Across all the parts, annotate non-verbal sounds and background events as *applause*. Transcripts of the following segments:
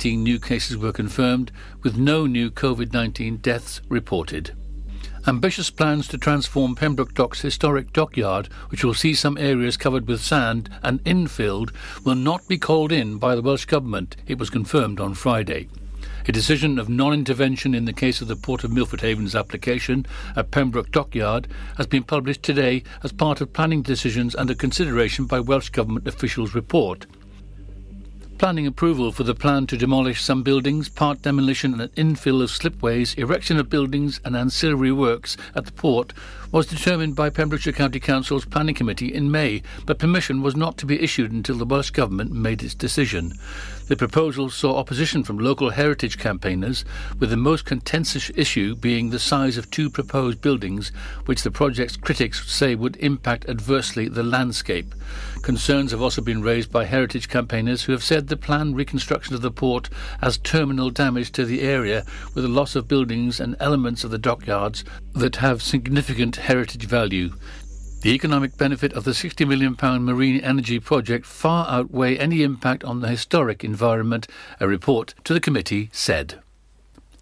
18 new cases were confirmed, with no new COVID 19 deaths reported. Ambitious plans to transform Pembroke Dock's historic dockyard, which will see some areas covered with sand and infilled, will not be called in by the Welsh Government, it was confirmed on Friday. A decision of non-intervention in the case of the Port of Milford Haven's application at Pembroke Dockyard has been published today as part of planning decisions under consideration by Welsh Government officials report. Planning approval for the plan to demolish some buildings, part demolition and infill of slipways, erection of buildings and ancillary works at the port was determined by Pembrokeshire County Council's Planning Committee in May, but permission was not to be issued until the Welsh Government made its decision. The proposal saw opposition from local heritage campaigners, with the most contentious issue being the size of two proposed buildings, which the project's critics say would impact adversely the landscape. Concerns have also been raised by heritage campaigners who have said the planned reconstruction of the port has terminal damage to the area, with a loss of buildings and elements of the dockyards that have significant heritage value. The economic benefit of the £60 million marine energy project far outweigh any impact on the historic environment, a report to the committee said.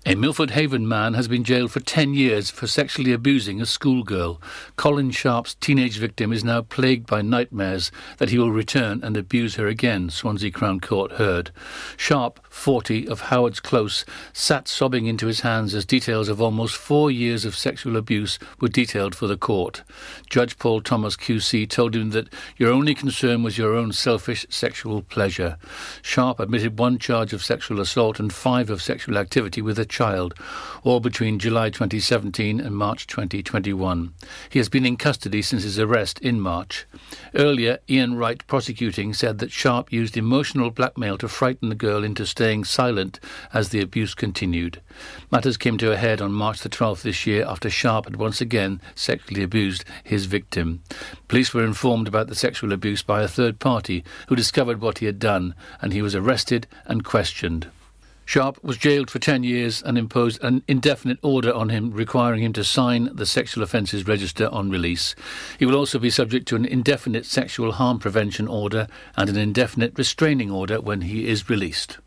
A Milford Haven man has been jailed for 10 years for sexually abusing a schoolgirl. Colin Sharp's teenage victim is now plagued by nightmares that he will return and abuse her again, Swansea Crown Court heard. Sharp, 40, of Howard's Close, sat sobbing into his hands as details of almost four years of sexual abuse were detailed for the court. Judge Paul Thomas QC told him that your only concern was your own selfish sexual pleasure. Sharp admitted one charge of sexual assault and five of sexual activity with a child, all between July 2017 and March 2021. He has been in custody since his arrest in March. Earlier, Ian Wright, prosecuting, said that Sharp used emotional blackmail to frighten the girl into staying silent as the abuse continued. Matters came to a head on March the 12th this year after Sharp had once again sexually abused his victim. Police were informed about the sexual abuse by a third party who discovered what he had done, and he was arrested and questioned. Sharp was jailed for 10 years and imposed an indefinite order on him requiring him to sign the sexual offences register on release. He will also be subject to an indefinite sexual harm prevention order and an indefinite restraining order when he is released.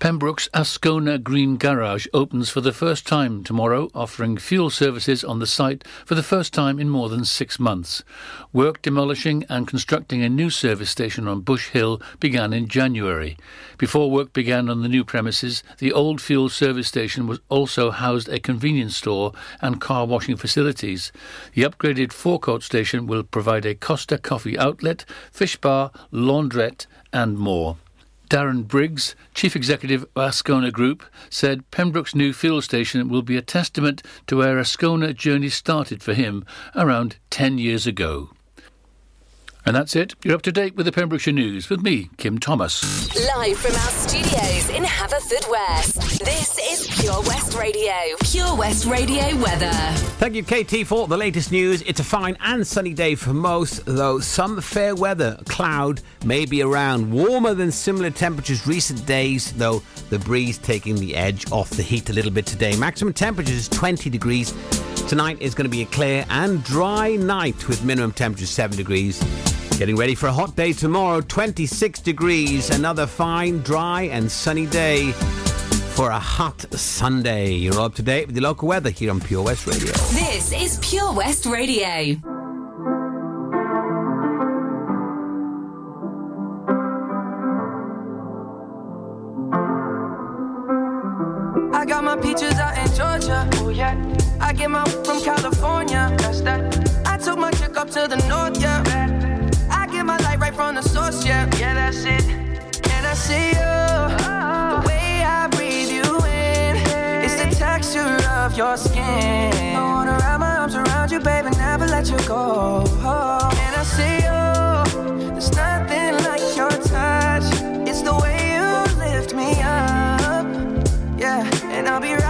Pembroke's Ascona Green Garage opens for the first time tomorrow, offering fuel services on the site for the first time in more than six months. Work demolishing and constructing a new service station on Bush Hill began in January. Before work began on the new premises, the old fuel service station was also housed a convenience store and car washing facilities. The upgraded forecourt station will provide a Costa coffee outlet, fish bar, laundrette, and more. Darren Briggs, Chief Executive of Ascona Group, said Pembroke's new fuel station will be a testament to where Ascona journey started for him around 10 years ago. And that's it. You're up to date with the Pembrokeshire News with me, Kim Thomas. Live from our studios in Haverfordwest. This is Pure West Radio. Pure West Radio weather. Thank you, KT, for the latest news. It's a fine and sunny day for most, though some fair weather cloud may be around. Warmer than similar temperatures recent days, though the breeze taking the edge off the heat a little bit today. Maximum temperature is 20 degrees. Tonight is going to be a clear and dry night with minimum temperature 7 degrees. Getting ready for a hot day tomorrow, 26 degrees. Another fine, dry, and sunny day for a hot Sunday. You're up to date with the local weather here on Pure West Radio. This is Pure West Radio. Get my from California. That's that. I took my chick up to the north, yeah. I get my light right from the source, yeah. Yeah, that's it. And I see you. The way I breathe you in. It's the texture of your skin. I wanna wrap my arms around you, baby, never let you go. And I see you. There's nothing like your touch. It's the way you lift me up. Yeah, and I'll be right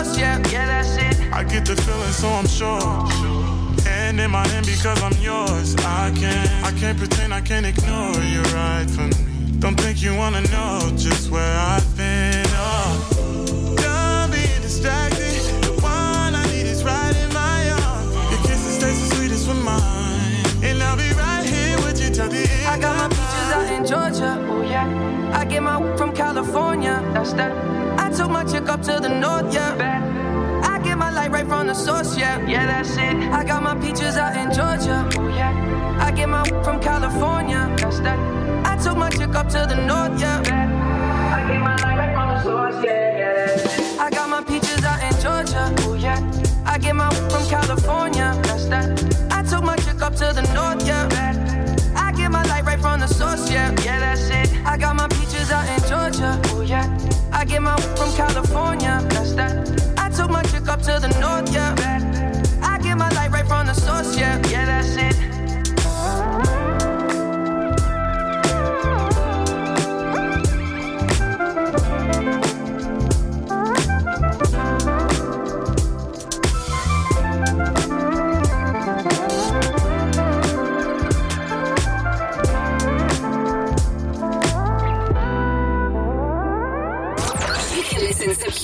Right from the source. Yeah. Yeah, that's it. I get the feeling, so I'm sure. And in my hand because I'm yours. I can't, I can't pretend, I can't ignore you right from me. Don't think you wanna know just where I've been. Oh, done being distracted. The one I need is right in my arms. Your kisses taste the sweetest with mine, and I'll be right here with you till the end. I got my peaches out in Georgia. Oh yeah. I get my weed from California. That's that. I took my chick up to the north. Yeah. I get my light right from the source. Yeah. Yeah, that's it. I got my peaches out in Georgia. Oh yeah. I get my from California. That's that. I took my chick up to the north. Yeah. I get my light right from the source. Yeah. Yeah, that's it. I got my peaches out in Georgia. Oh yeah. I get my from California. That's that. I took my chick up to the north. Yeah. I get my light right from the source, yeah, yeah, that's it. I got my peaches out in Georgia, oh yeah. I get my from California, that's that. I took my chick up to the north, yeah. I get my light right from the source, yeah, yeah, that's it.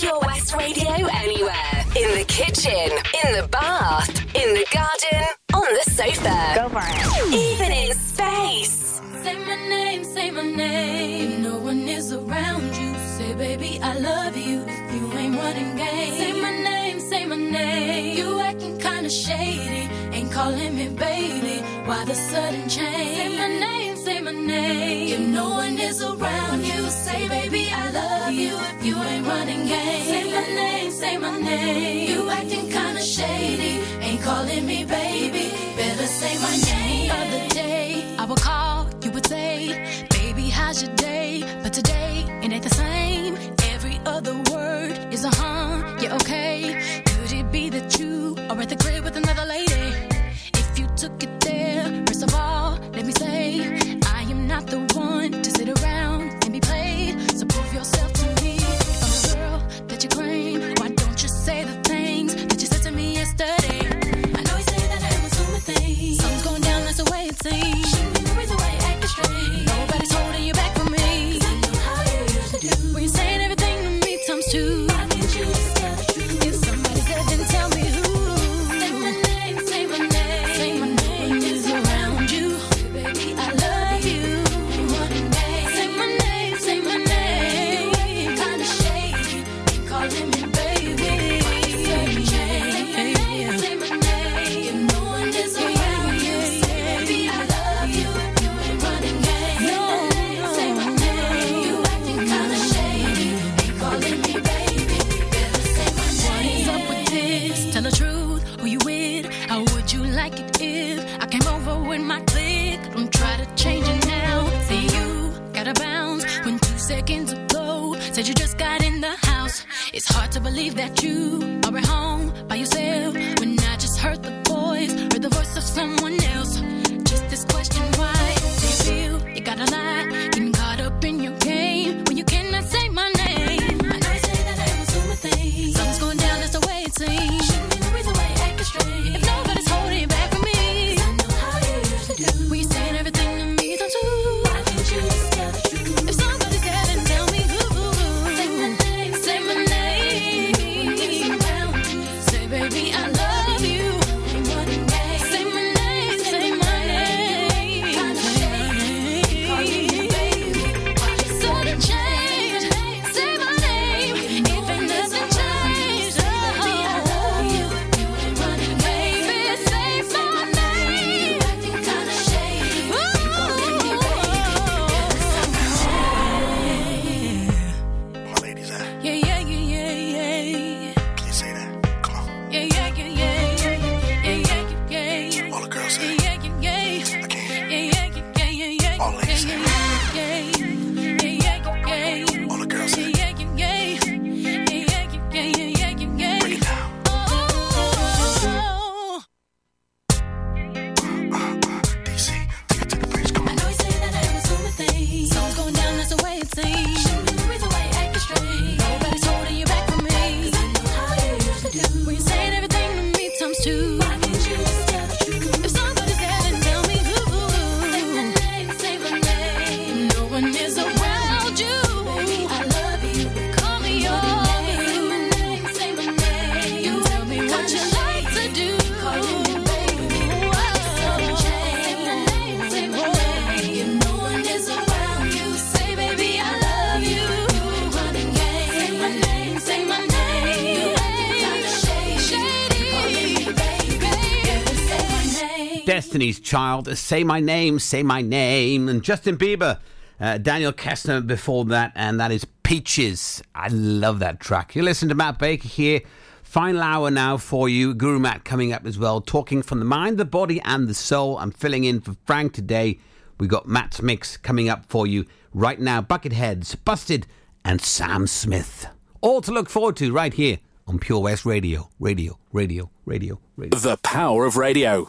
Pure West Radio anywhere. In the kitchen, in the bath, in the garden, on the sofa. Go for it. Even in space. Say my name, say my name. No one is around you, say, baby, I love you. If you ain't running game, say my name, say my name. You acting kinda shady, ain't calling me baby. Why the sudden change? Say my name, say my name. If no one is around you, say, baby, I love you. If you ain't running game, say my name, say my name. You acting kinda shady, ain't calling me baby. Better say my name. Other day, I would call, you would say, baby, how's your day? But today, it ain't the same. Every other word is a huh, yeah, okay. Could it be that you are at the crib with another lady? If you took it that you are at home by yourself when I just heard the voice, heard the voice of someone else. Just this question, why do you feel you gotta lie? Getting caught up in your game when you cannot say my name. I know you say that I'm assuming things. Something's going down, that's the way it seems. Destiny's Child, Say My Name, Say My Name, and Justin Bieber, uh, Daniel Caesar before that, and that is Peaches. I love that track. You listen to Matt Baker here. Final hour now for you. Guru Matt coming up as well, talking from the mind, the body, and the soul. I'm filling in for Frank today. We got Matt's mix coming up for you right now. Bucketheads, Busted, and Sam Smith. All to look forward to right here on Pure West Radio. Radio, radio, radio, radio. The power of radio.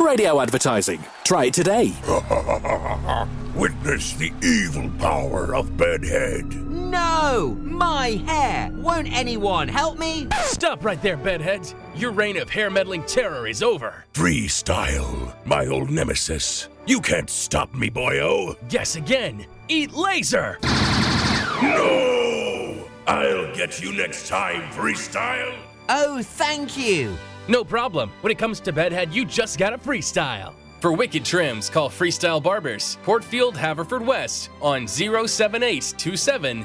Radio advertising. Try it today. *laughs* Witness the evil power of Bedhead. No! My hair! Won't anyone help me? Stop right there, Bedheads! Your reign of hair meddling terror is over. Freestyle, my old nemesis. You can't stop me, boyo. Guess again. Eat laser! No! I'll get you next time, Freestyle. Oh, thank you. No problem. When it comes to bedhead, you just gotta freestyle. For wicked trims, call Freestyle Barbers, Portfield, Haverfordwest on 07827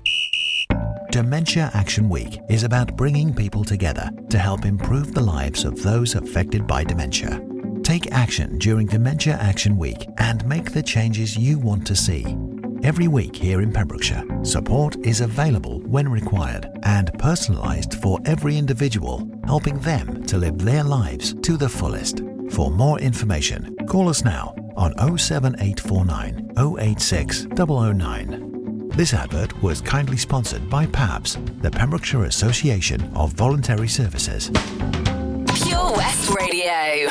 Dementia Action Week is about bringing people together to help improve the lives of those affected by dementia. Take action during Dementia Action Week and make the changes you want to see. Every week here in Pembrokeshire, support is available when required and personalised for every individual, helping them to live their lives to the fullest. For more information, call us now on 07849 086 009. This advert was kindly sponsored by PAVS, the Pembrokeshire Association of Voluntary Services. Pure West Radio.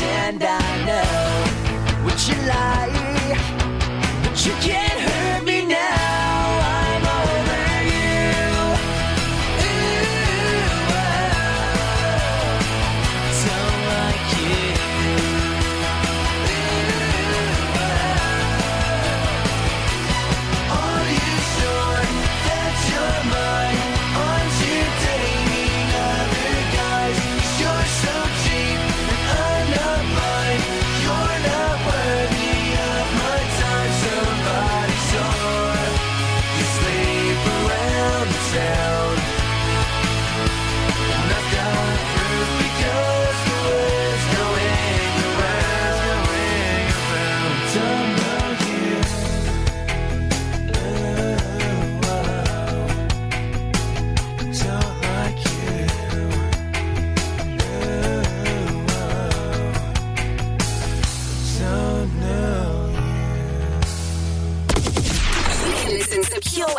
and I know what you like.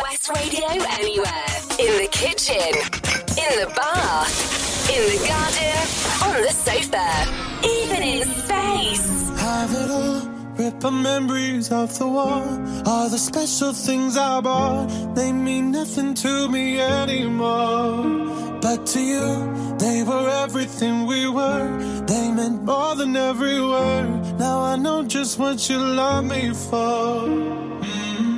West Radio anywhere. In the kitchen, in the bath, in the garden, on the sofa, even in space. Have it all. Rip memories of the war. All the special things I bought, they mean nothing to me anymore. But to you, they were everything we were. They meant more than every word. Now I know just what you love me for. Mm.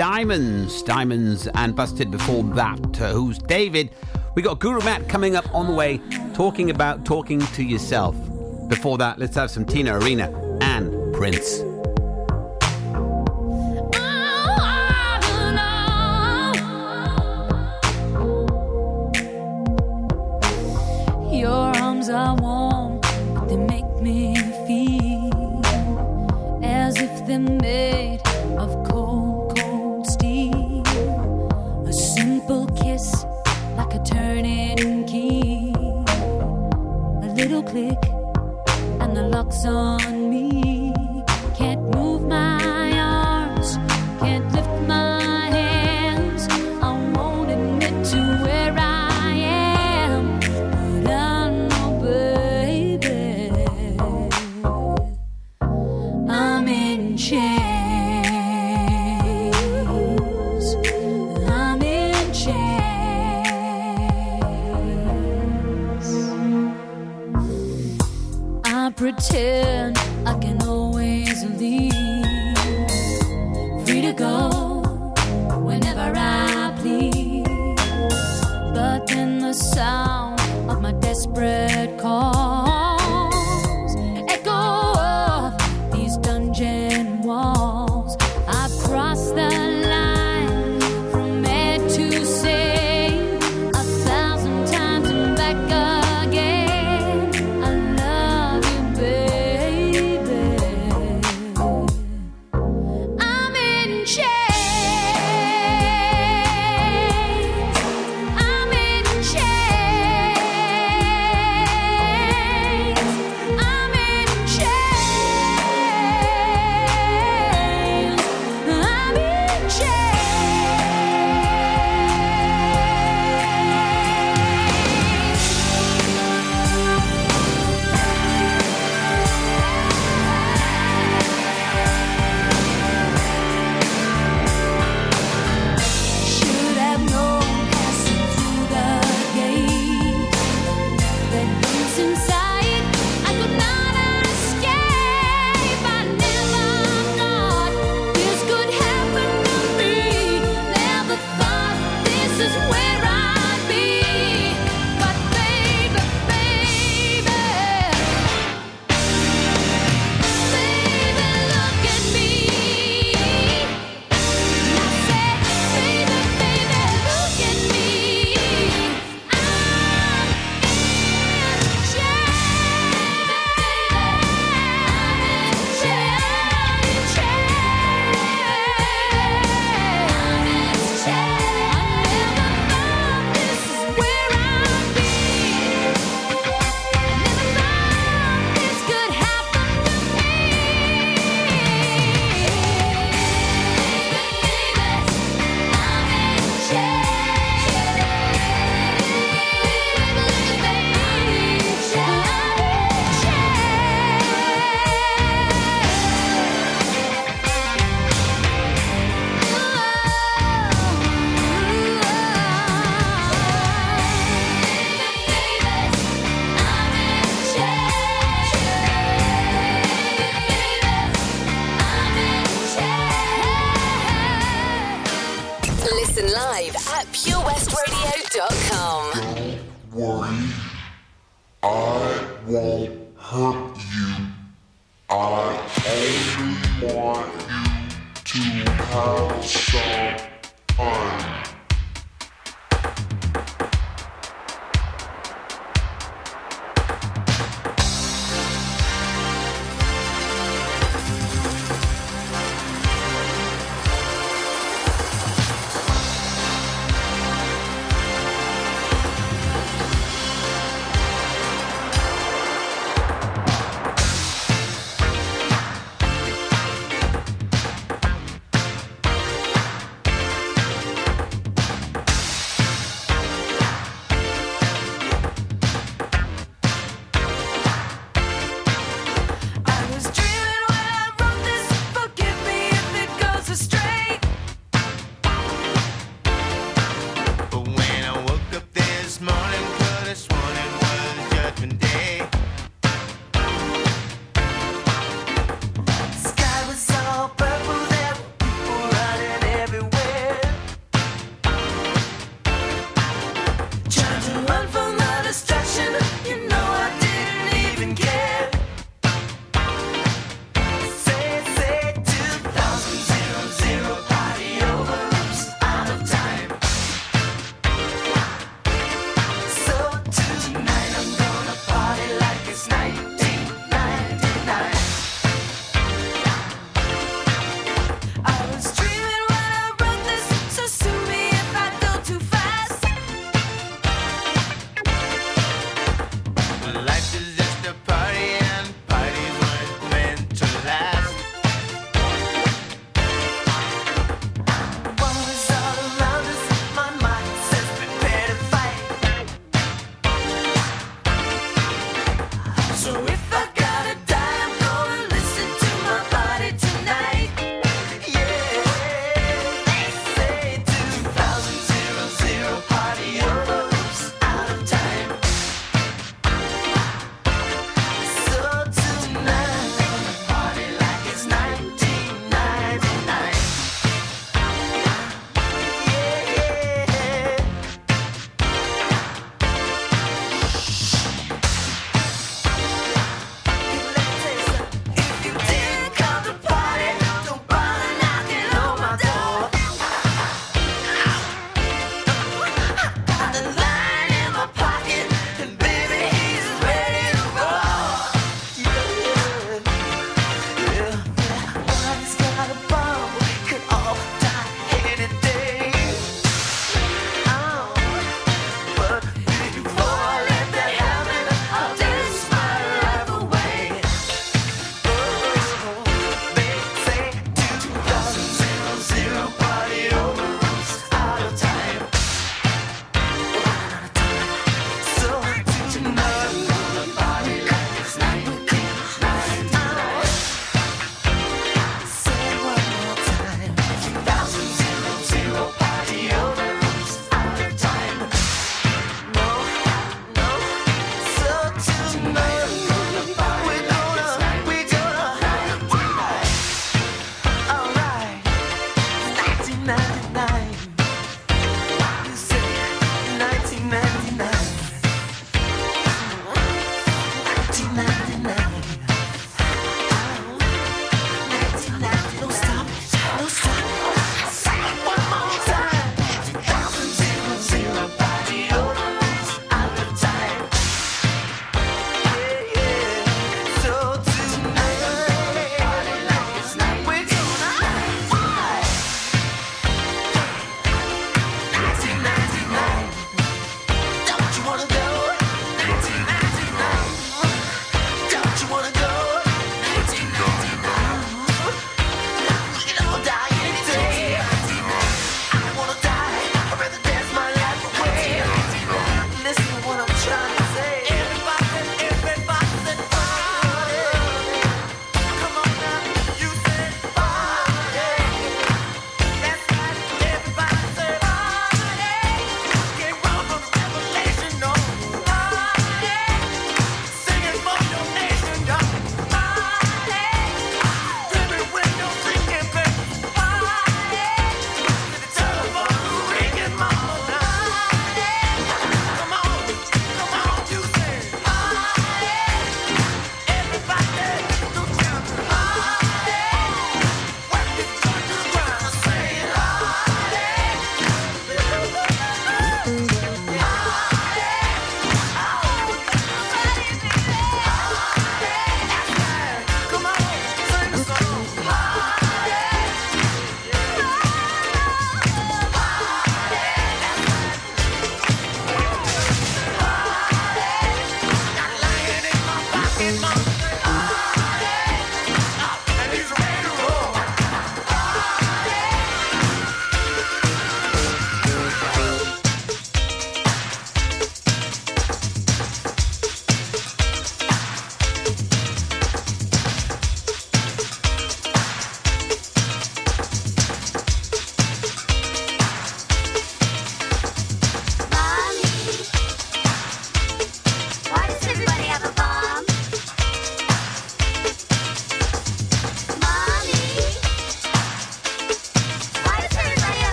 Diamonds. Diamonds and Busted before that. Uh, who's David? We got Guru Matt coming up on the way, talking about talking to yourself. Before that, let's have some Tina Arena and Prince.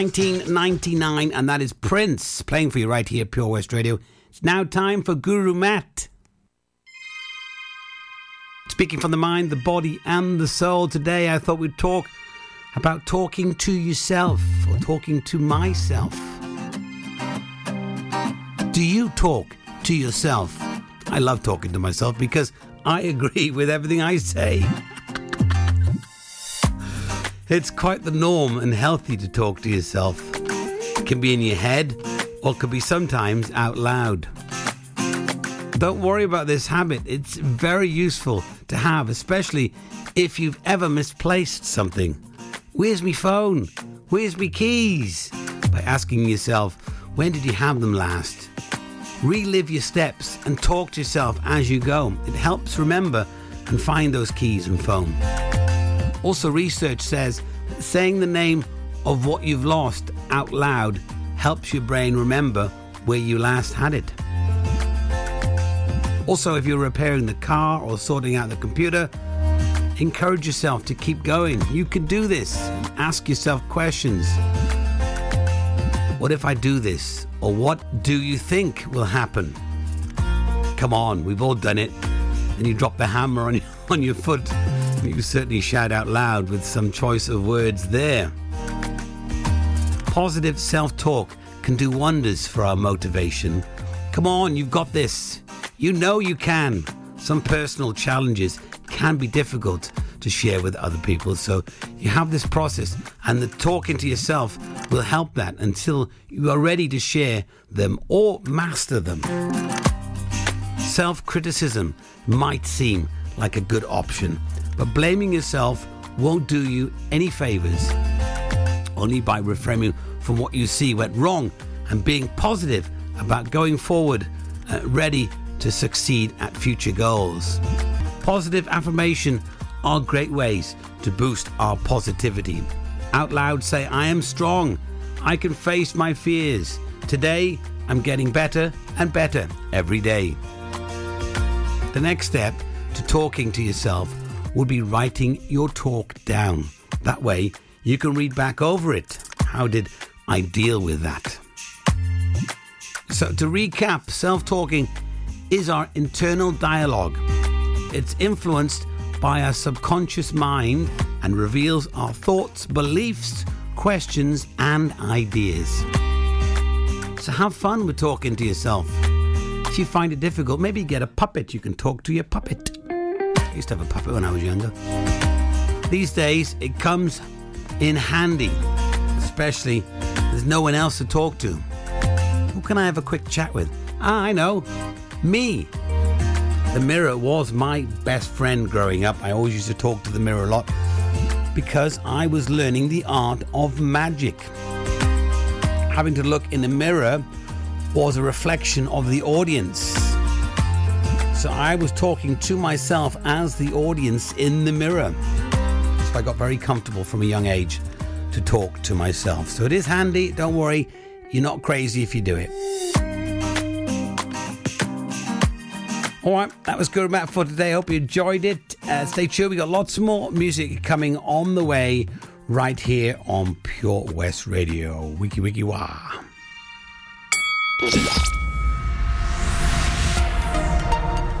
1999, and that is Prince playing for you right here, Pure West Radio. It's now time for Guru Matt. Speaking from the mind, the body, and the soul, today I thought we'd talk about talking to yourself or talking to myself. Do you talk to yourself? I love talking to myself because I *laughs* agree with everything I say. It's quite the norm and healthy to talk to yourself. It can be in your head or can be sometimes out loud. Don't worry about this habit. It's very useful to have, especially if you've ever misplaced something. Where's my phone? Where's my keys? By asking yourself, when did you have them last? Relive your steps and talk to yourself as you go. It helps remember and find those keys and phone. Also, research says saying the name of what you've lost out loud helps your brain remember where you last had it. Also, if you're repairing the car or sorting out the computer, encourage yourself to keep going. You can do this. Ask yourself questions. What if I do this? Or what do you think will happen? Come on, we've all done it. And you drop the hammer on *laughs* on your foot. You certainly shout out loud with some choice of words there. Positive self talk can do wonders for our motivation. Come on, you've got this. You know you can. Some personal challenges can be difficult to share with other people, so you have this process, and the talking to yourself will help that until you are ready to share them or master them. Self criticism might seem like a good option, but blaming yourself won't do you any favors. Only by reframing from what you see went wrong and being positive about going forward, uh, ready to succeed at future goals. Positive affirmation are great ways to boost our positivity. Out loud say, I am strong. I can face my fears. Today, I'm getting better and better every day. The next step to talking to yourself would be writing your talk down. That way, you can read back over it. How did I deal with that? So, to recap, self talking is our internal dialogue. It's influenced by our subconscious mind and reveals our thoughts, beliefs, questions, and ideas. So, have fun with talking to yourself. If you find it difficult, maybe get a puppet. You can talk to your puppet. I used to have a puppet when I was younger. These days, it comes in handy, especially there's no one else to talk to. Who can I have a quick chat with? Ah, I know. Me. The mirror was my best friend growing up. I always used to talk to the mirror a lot because I was learning the art of magic. Having to look in the mirror was a reflection of the audience. So I was talking to myself as the audience in the mirror. So I got very comfortable from a young age to talk to myself. So it is handy. Don't worry, you're not crazy if you do it. All right, that was Guru Matt for today. Hope you enjoyed it. Uh, stay tuned. We got lots more music coming on the way right here on Pure West Radio. Wiki wiki wah.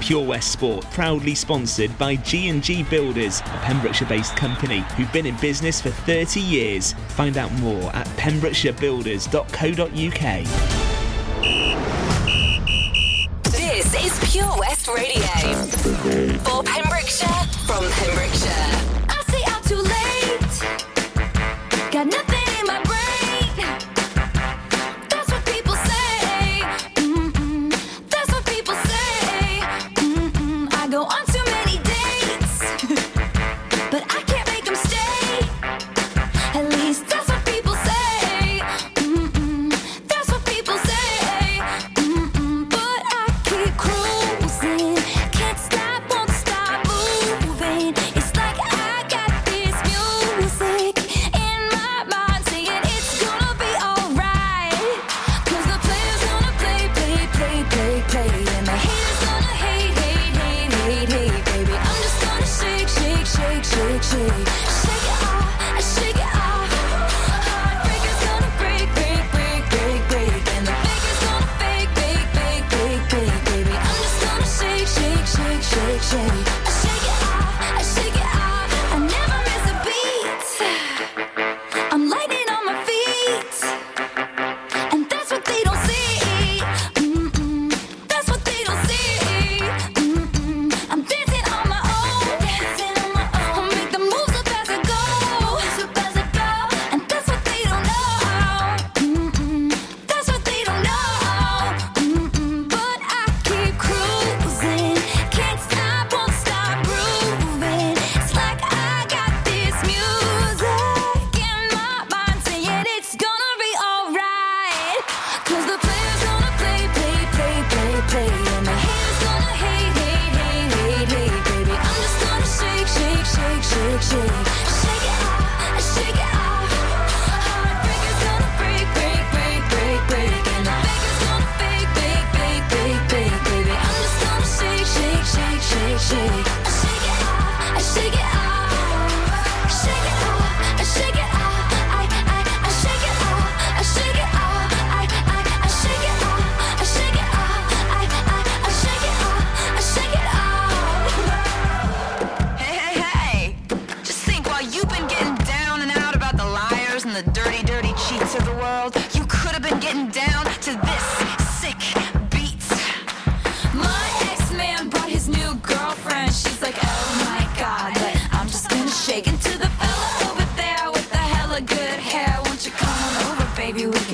Pure West Sport, proudly sponsored by G&G Builders, a Pembrokeshire-based company who've been in business for 30 years. Find out more at pembrokeshirebuilders.co.uk. This is Pure West Radio. For Pembrokeshire, from Pembrokeshire. I stay out too late. Got nothing away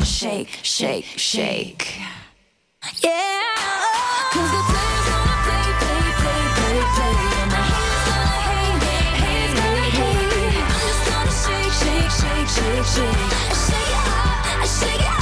shake, shake, shake. Yeah. Cause the player's gonna play, play, play, play, play. And my haters gonna hate, hate, hate, hate, hate. I'm just gonna shake, shake, shake, shake, shake. I shake it up, I shake it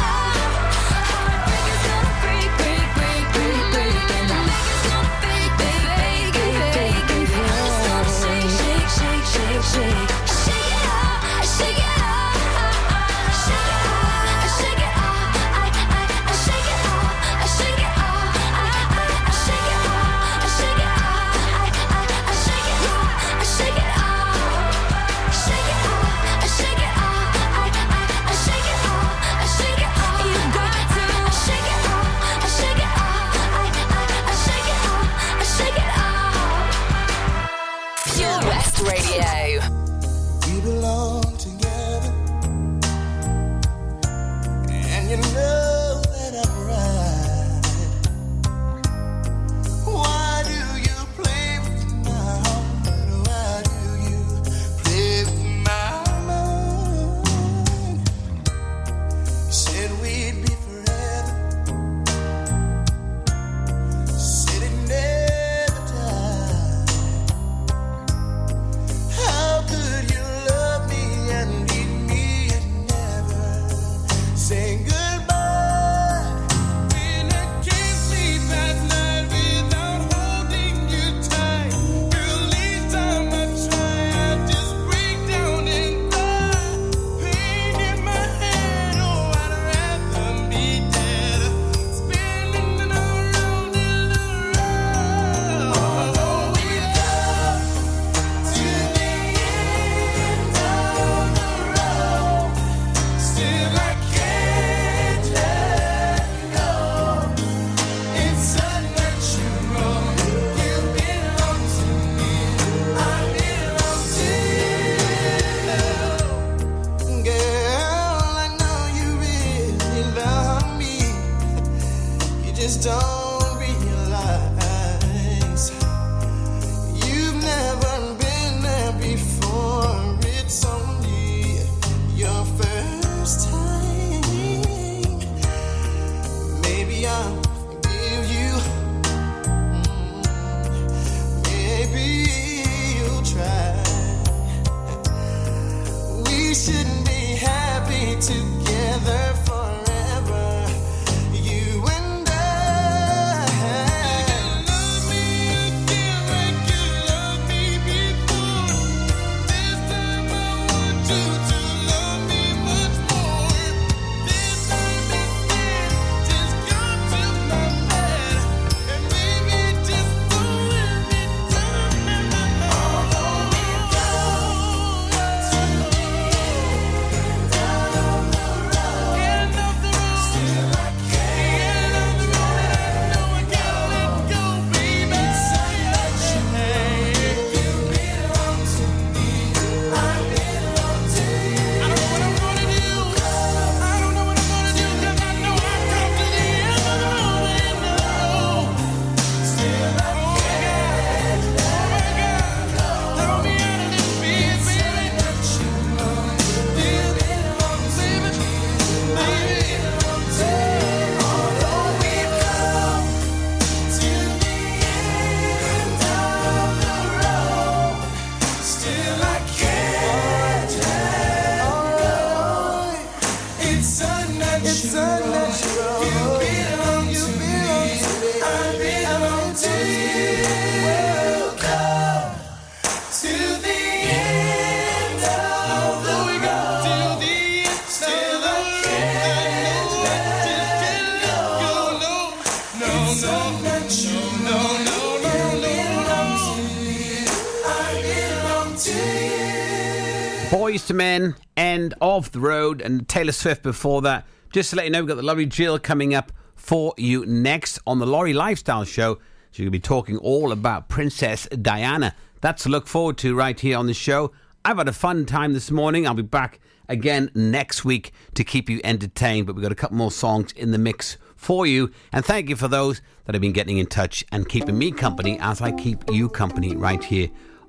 Road and Taylor Swift before that. Just to let you know, we've got the lovely Jill coming up for you next on the Laurie Lifestyle Show. She's going to be talking all about Princess Diana. That's to look forward to right here on the show. I've had a fun time this morning. I'll be back again next week to keep you entertained, but we've got a couple more songs in the mix for you. And thank you for those that have been getting in touch and keeping me company as I keep you company right here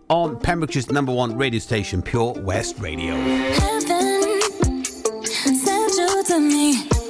on Pembrokeshire's number one radio station, Pure West Radio. To me.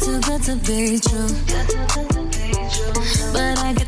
Too good to be true. But I get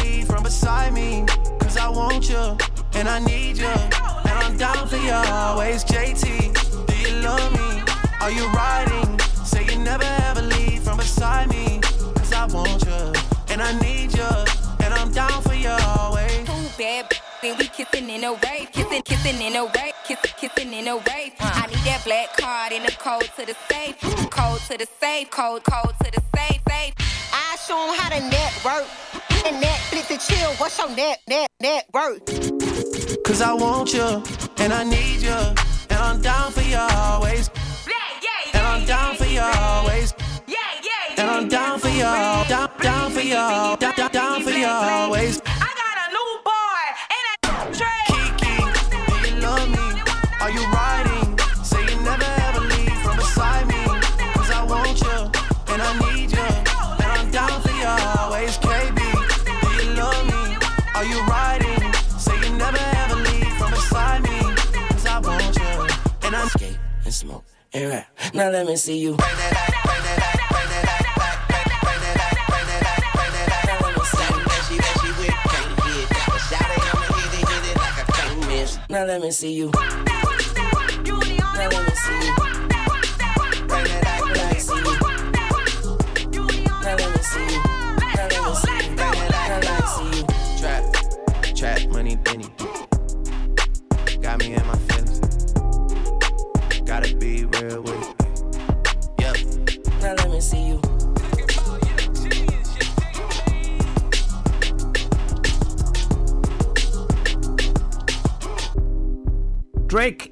from beside me. Cause I want you and I need you. And I'm down for you always. JT, do you love me? Are you riding? Say you never ever leave from beside me. Cause I want you and I need you. And I'm down for you always. Too bad, then we kissing in a wave, kissing, kissing in a wave, kissing, kissing in a wave. I need that black card in the code to the safe, code to the safe, code, code to the safe, safe. I show 'em how to network. And Netflix and chill. What's your net, net, net worth? Cause I want you and I need you. And I'm down for you always. yeah yeah And I'm down for you always. yeah yeah And I'm down for you, down, down for you, down, down, down for you always. Now let me see you. Now let me see you.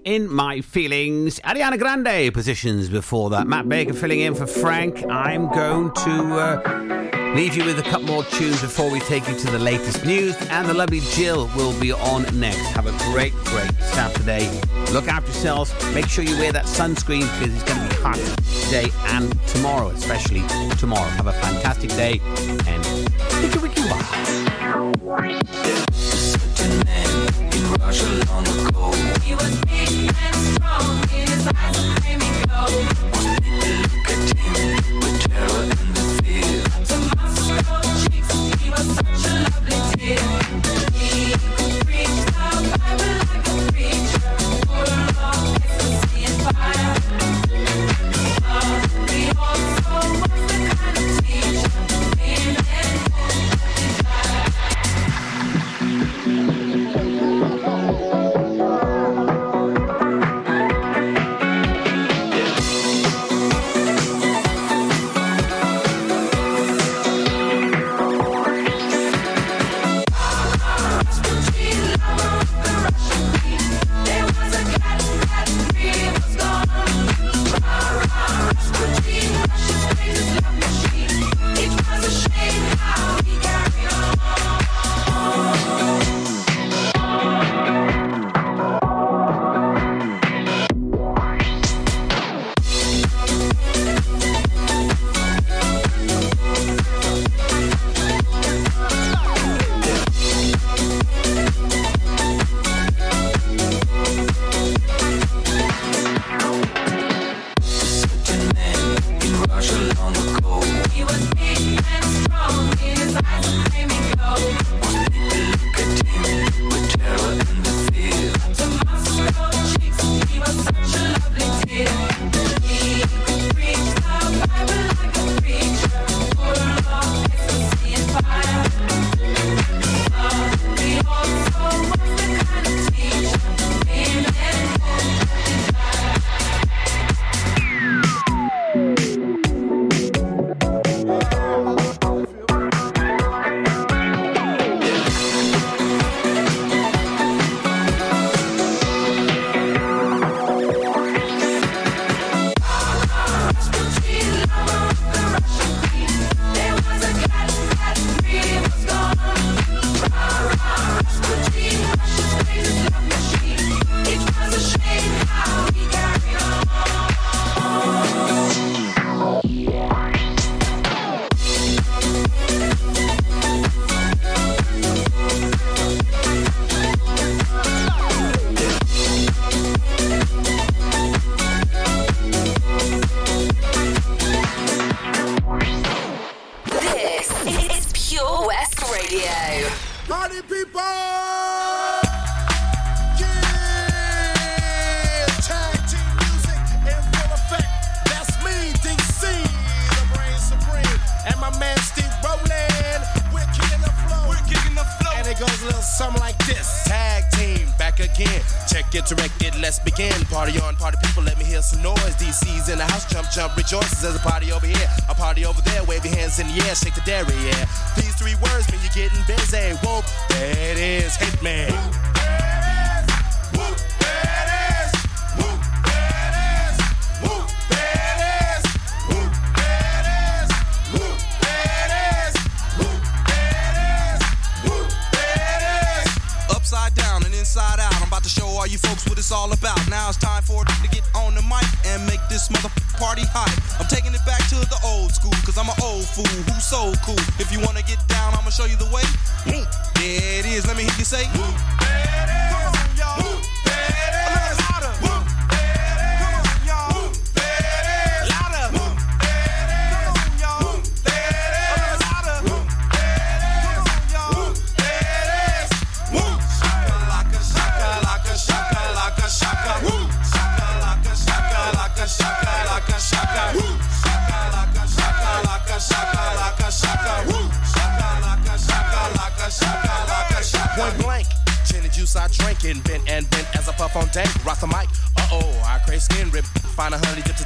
In My Feelings. Ariana Grande positions before that. Matt Baker filling in for Frank. I'm going to uh, leave you with a couple more tunes before we take you to the latest news. And the lovely Jill will be on next. Have a great, great Saturday. Look after yourselves. Make sure you wear that sunscreen because it's going to be hot today and tomorrow, especially tomorrow. Have a fantastic day and take a wicked. Strong in his eyes, flaming the look at him with terror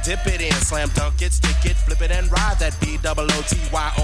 dip it in. Slam dunk it, stick it, flip it and ride that B double O T Y oh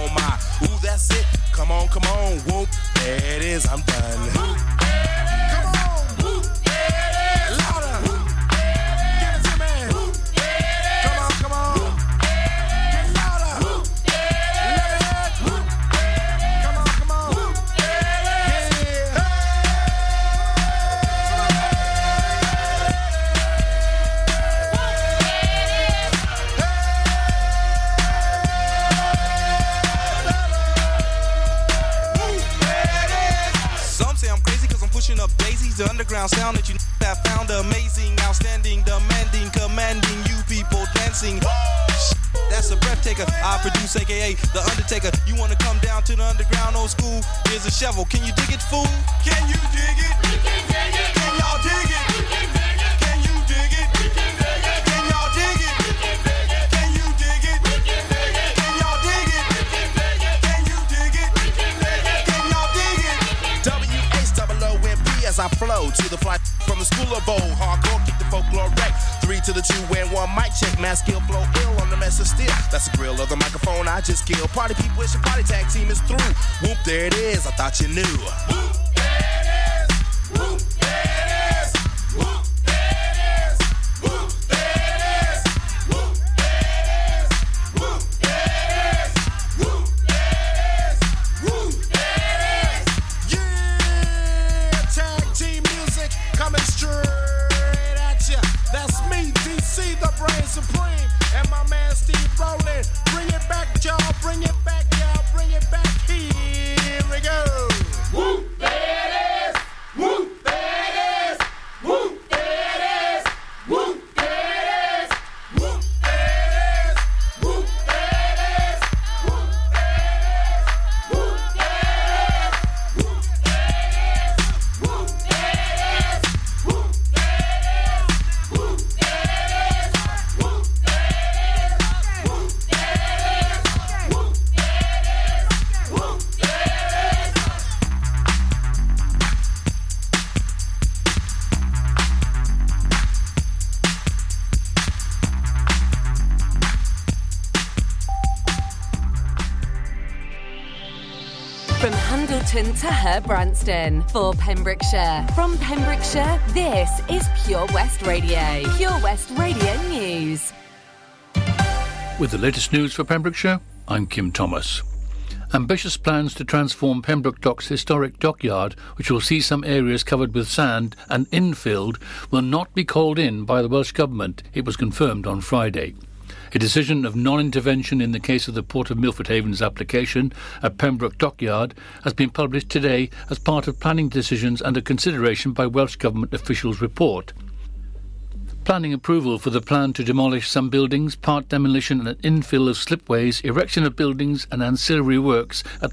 To Herbrandston for Pembrokeshire. From Pembrokeshire, this is Pure West Radio. Pure West Radio News. With the latest news for Pembrokeshire, I'm Kim Thomas. Ambitious plans to transform Pembroke Dock's historic dockyard, which will see some areas covered with sand and infilled, will not be called in by the Welsh Government, it was confirmed on Friday. A decision of non-intervention in the case of the Port of Milford Haven's application at Pembroke Dockyard has been published today as part of planning decisions under consideration by Welsh Government officials report. Planning approval for the plan to demolish some buildings, part demolition and infill of slipways, erection of buildings and ancillary works at the